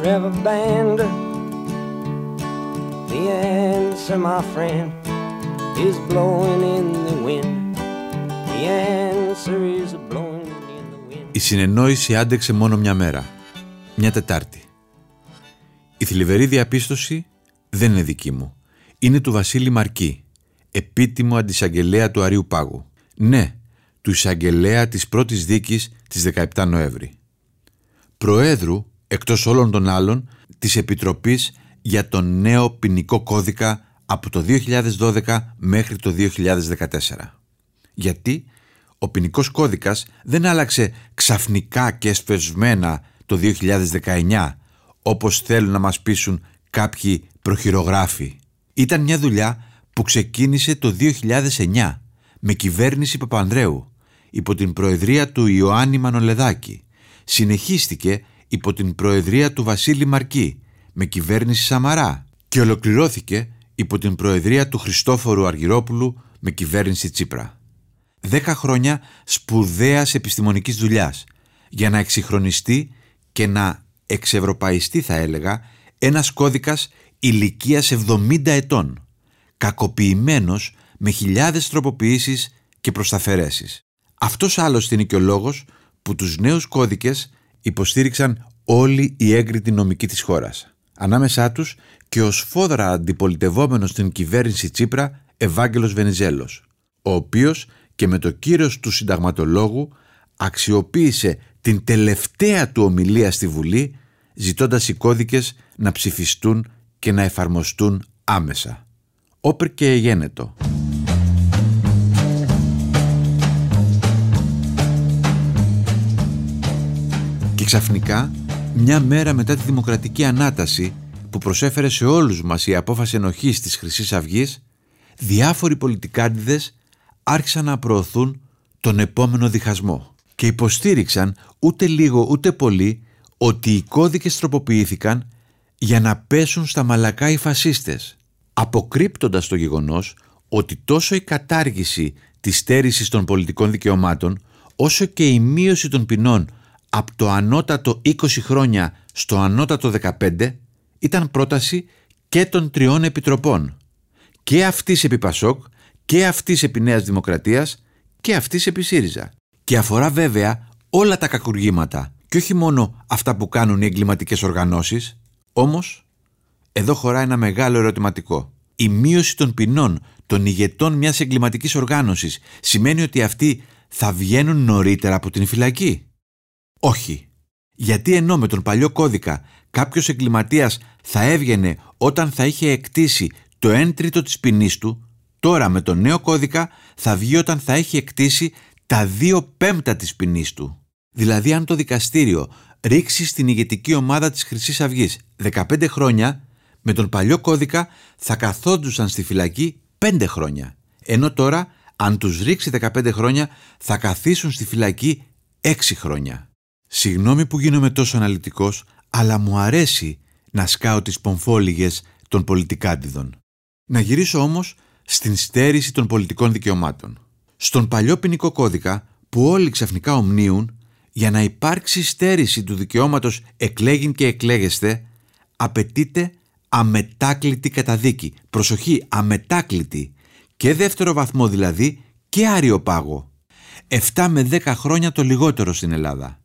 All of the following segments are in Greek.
forever banned? The answer, my friend, is blowing in the wind. The answer is blowing in the wind. Η συνεννόηση άντεξε μόνο μια μέρα, μια Τετάρτη. Η θλιβερή διαπίστωση δεν είναι δική μου. Είναι του Βασίλη Μαρκή, επίτιμο αντισαγγελέα του Αρίου Πάγου. Ναι, του εισαγγελέα της πρώτης δίκης της 17 Νοέμβρη. Προέδρου, εκτός όλων των άλλων, της Επιτροπής για τον νέο ποινικό κώδικα από το 2012 μέχρι το 2014. Γιατί ο ποινικός κώδικας δεν άλλαξε ξαφνικά και εσπευσμένα το 2019 όπως θέλουν να μας πείσουν κάποιοι προχειρογράφοι. Ήταν μια δουλειά που ξεκίνησε το 2009 με κυβέρνηση Παπανδρέου υπό την προεδρία του Ιωάννη Μανολεδάκη. Συνεχίστηκε υπό την προεδρία του Βασίλη Μαρκή με κυβέρνηση Σαμαρά και ολοκληρώθηκε υπό την προεδρία του Χριστόφορου Αργυρόπουλου με κυβέρνηση Τσίπρα. Δέκα χρόνια σπουδαίας επιστημονικής δουλειάς για να εξυγχρονιστεί και να εξευρωπαϊστεί θα έλεγα ένας κώδικας ηλικίας 70 ετών κακοποιημένος με χιλιάδες τροποποιήσεις και προσταφαιρέσεις. Αυτός άλλωστε είναι και ο λόγος που τους νέους κώδικες υποστήριξαν όλοι οι έγκριτοι νομικοί της χώρας. Ανάμεσά τους και ο σφόδρα αντιπολιτευόμενος στην κυβέρνηση Τσίπρα Ευάγγελος Βενιζέλος, ο οποίος και με το κύρος του συνταγματολόγου αξιοποίησε την τελευταία του ομιλία στη Βουλή ζητώντας οι κώδικες να ψηφιστούν και να εφαρμοστούν άμεσα όπερ και γένετο. Ξαφνικά, μια μέρα μετά τη δημοκρατική ανάταση που προσέφερε σε όλους μας η απόφαση ενοχής της χρυσής αυγής, διάφοροι πολιτικάντιδες άρχισαν να προωθούν τον επόμενο διχασμό και υποστήριξαν ούτε λίγο ούτε πολύ ότι οι κώδικες τροποποιήθηκαν για να πέσουν στα μαλακά οι φασίστες αποκρύπτοντας το γεγονός ότι τόσο η κατάργηση της στέρησης των πολιτικών δικαιωμάτων όσο και η μείωση των ποινών από το ανώτατο 20 χρόνια στο ανώτατο 15 ήταν πρόταση και των τριών επιτροπών και αυτής επί Πασόκ και αυτής επί Νέας Δημοκρατίας και αυτής επί ΣΥΡΙΖΑ και αφορά βέβαια όλα τα κακουργήματα και όχι μόνο αυτά που κάνουν οι εγκληματικές οργανώσεις όμως εδώ χωρά ένα μεγάλο ερωτηματικό. Η μείωση των ποινών των ηγετών μιας εγκληματικής οργάνωσης σημαίνει ότι αυτοί θα βγαίνουν νωρίτερα από την φυλακή. Όχι. Γιατί ενώ με τον παλιό κώδικα κάποιος εγκληματίας θα έβγαινε όταν θα είχε εκτίσει το 1 τρίτο της ποινής του, τώρα με τον νέο κώδικα θα βγει όταν θα έχει εκτίσει τα 2 πέμπτα της ποινής του. Δηλαδή αν το δικαστήριο ρίξει στην ηγετική ομάδα της χρυσής αυγής 15 χρόνια, με τον παλιό κώδικα θα καθόντουσαν στη φυλακή 5 χρόνια. Ενώ τώρα, αν τους ρίξει 15 χρόνια, θα καθίσουν στη φυλακή 6 χρόνια. Συγγνώμη που γίνομαι τόσο αναλυτικός, αλλά μου αρέσει να σκάω τις πομφόλιγες των πολιτικάντιδων. Να γυρίσω όμως στην στέρηση των πολιτικών δικαιωμάτων. Στον παλιό ποινικό κώδικα, που όλοι ξαφνικά ομνίουν, για να υπάρξει στέρηση του δικαιώματος εκλέγην και εκλέγεστε, απαιτείται αμετάκλητη καταδίκη. Προσοχή, αμετάκλητη. Και δεύτερο βαθμό δηλαδή και άριο πάγο. 7 με 10 χρόνια το λιγότερο στην Ελλάδα.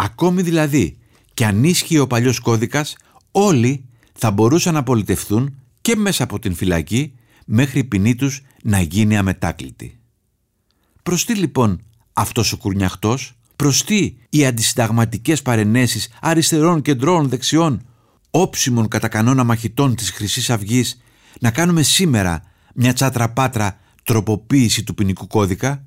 Ακόμη δηλαδή και αν ίσχυε ο παλιός κώδικας, όλοι θα μπορούσαν να πολιτευθούν και μέσα από την φυλακή μέχρι η ποινή τους να γίνει αμετάκλητη. Προς τι λοιπόν αυτός ο κουρνιαχτός, προς τι οι αντισυνταγματικές παρενέσεις αριστερών, κεντρών, δεξιών όψιμων κατά κανόνα μαχητών της χρυσής αυγής να κάνουμε σήμερα μια τσάτρα πάτρα τροποποίηση του ποινικού κώδικα,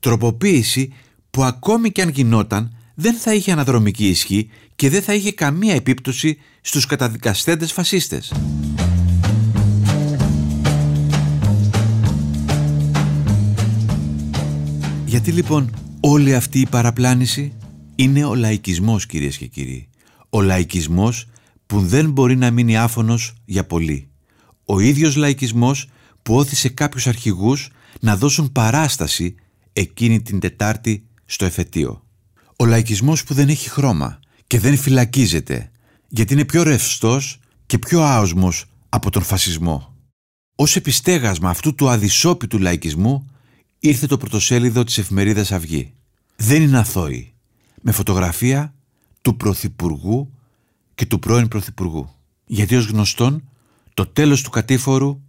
τροποποίηση που ακόμη και αν γινόταν δεν θα είχε αναδρομική ισχύ και δεν θα είχε καμία επίπτωση στους καταδικαστέντες φασίστες. Γιατί λοιπόν όλη αυτή η παραπλάνηση είναι ο λαϊκισμός κυρίες και κύριοι. Ο λαϊκισμός που δεν μπορεί να μείνει άφωνος για πολύ. Ο ίδιος λαϊκισμός που όθησε κάποιους αρχηγούς να δώσουν παράσταση εκείνη την Τετάρτη στο εφετείο. Ο λαϊκισμός που δεν έχει χρώμα και δεν φυλακίζεται γιατί είναι πιο ρευστός και πιο άοσμος από τον φασισμό. Ως επιστέγασμα αυτού του αδυσόπιτου λαϊκισμού ήρθε το πρωτοσέλιδο της εφημερίδας Αυγή. Δεν είναι αθώοι. Με φωτογραφία του Πρωθυπουργού και του πρώην Πρωθυπουργού. Γιατί ως γνωστόν το τέλος του κατήφορου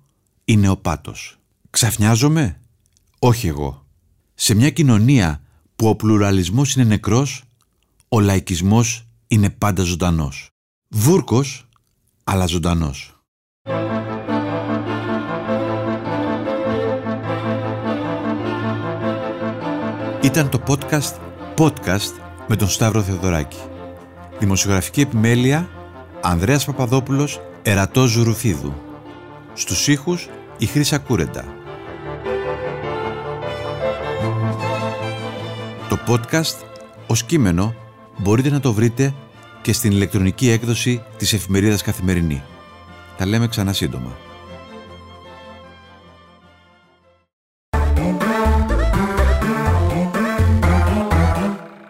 είναι ο πάτος. Ξαφνιάζομαι; Όχι εγώ. Σε μια κοινωνία που ο πλουραλισμός είναι νεκρός, ο λαϊκισμός είναι πάντα ζωντανός. Βούρκος, αλλά ζωντανός. Ήταν το podcast Podcast με τον Σταύρο Θεοδωράκη. Δημοσιογραφική επιμέλεια Ανδρέας Παπαδόπουλος Ερατός Ζουρουφίδου. Στους ήχους η Χρύσα Κούρεντα. Podcast ως κείμενο μπορείτε να το βρείτε και στην ηλεκτρονική έκδοση της εφημερίδας Καθημερινή. Τα λέμε ξανά σύντομα.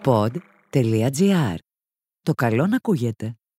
Pod.gr. Το καλό να ακούγεται.